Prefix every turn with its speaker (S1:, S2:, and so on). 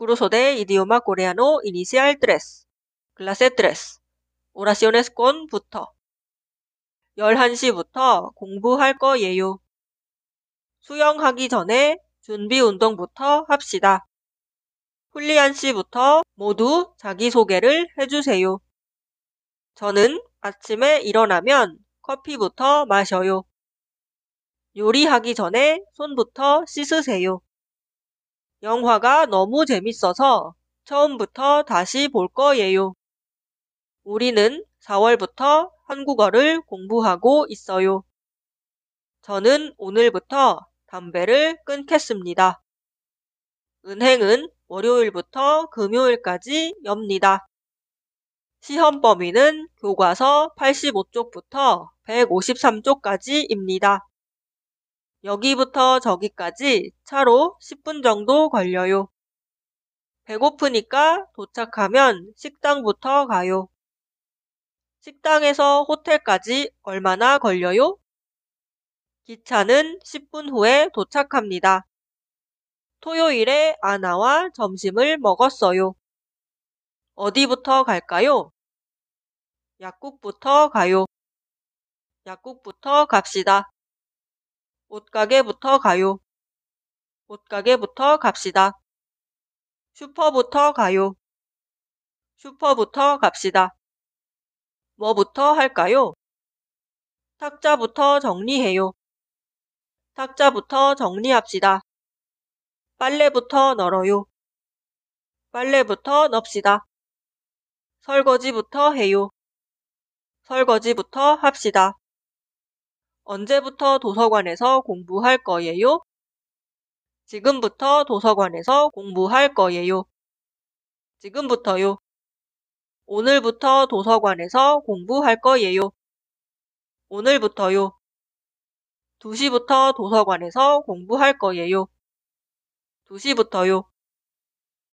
S1: Curso de idioma coreano inicial 3. clase 3. oraciones con부터. 11시부터 공부할 거예요. 수영하기 전에 준비 운동부터 합시다. 훌리안 씨부터 모두 자기소개를 해주세요. 저는 아침에 일어나면 커피부터 마셔요. 요리하기 전에 손부터 씻으세요. 영화가 너무 재밌어서 처음부터 다시 볼 거예요. 우리는 4월부터 한국어를 공부하고 있어요. 저는 오늘부터 담배를 끊겠습니다. 은행은 월요일부터 금요일까지 엽니다. 시험 범위는 교과서 85쪽부터 153쪽까지입니다. 여기부터 저기까지 차로 10분 정도 걸려요. 배고프니까 도착하면 식당부터 가요. 식당에서 호텔까지 얼마나 걸려요? 기차는 10분 후에 도착합니다. 토요일에 아나와 점심을 먹었어요. 어디부터 갈까요? 약국부터 가요. 약국부터 갑시다. 옷가게부터 가요. 옷가게부터 갑시다. 슈퍼부터 가요. 슈퍼부터 갑시다. 뭐부터 할까요? 탁자부터 정리해요. 탁자부터 정리합시다. 빨래부터 널어요. 빨래부터 넣읍시다. 설거지부터 해요. 설거지부터 합시다. 언제부터 도서관에서 공부할 거예요? 지금부터 도서관에서 공부할 거예요. 지금부터요. 오늘부터 도서관에서 공부할 거예요. 오늘부터요. 2시부터 도서관에서 공부할 거예요. 2시부터요.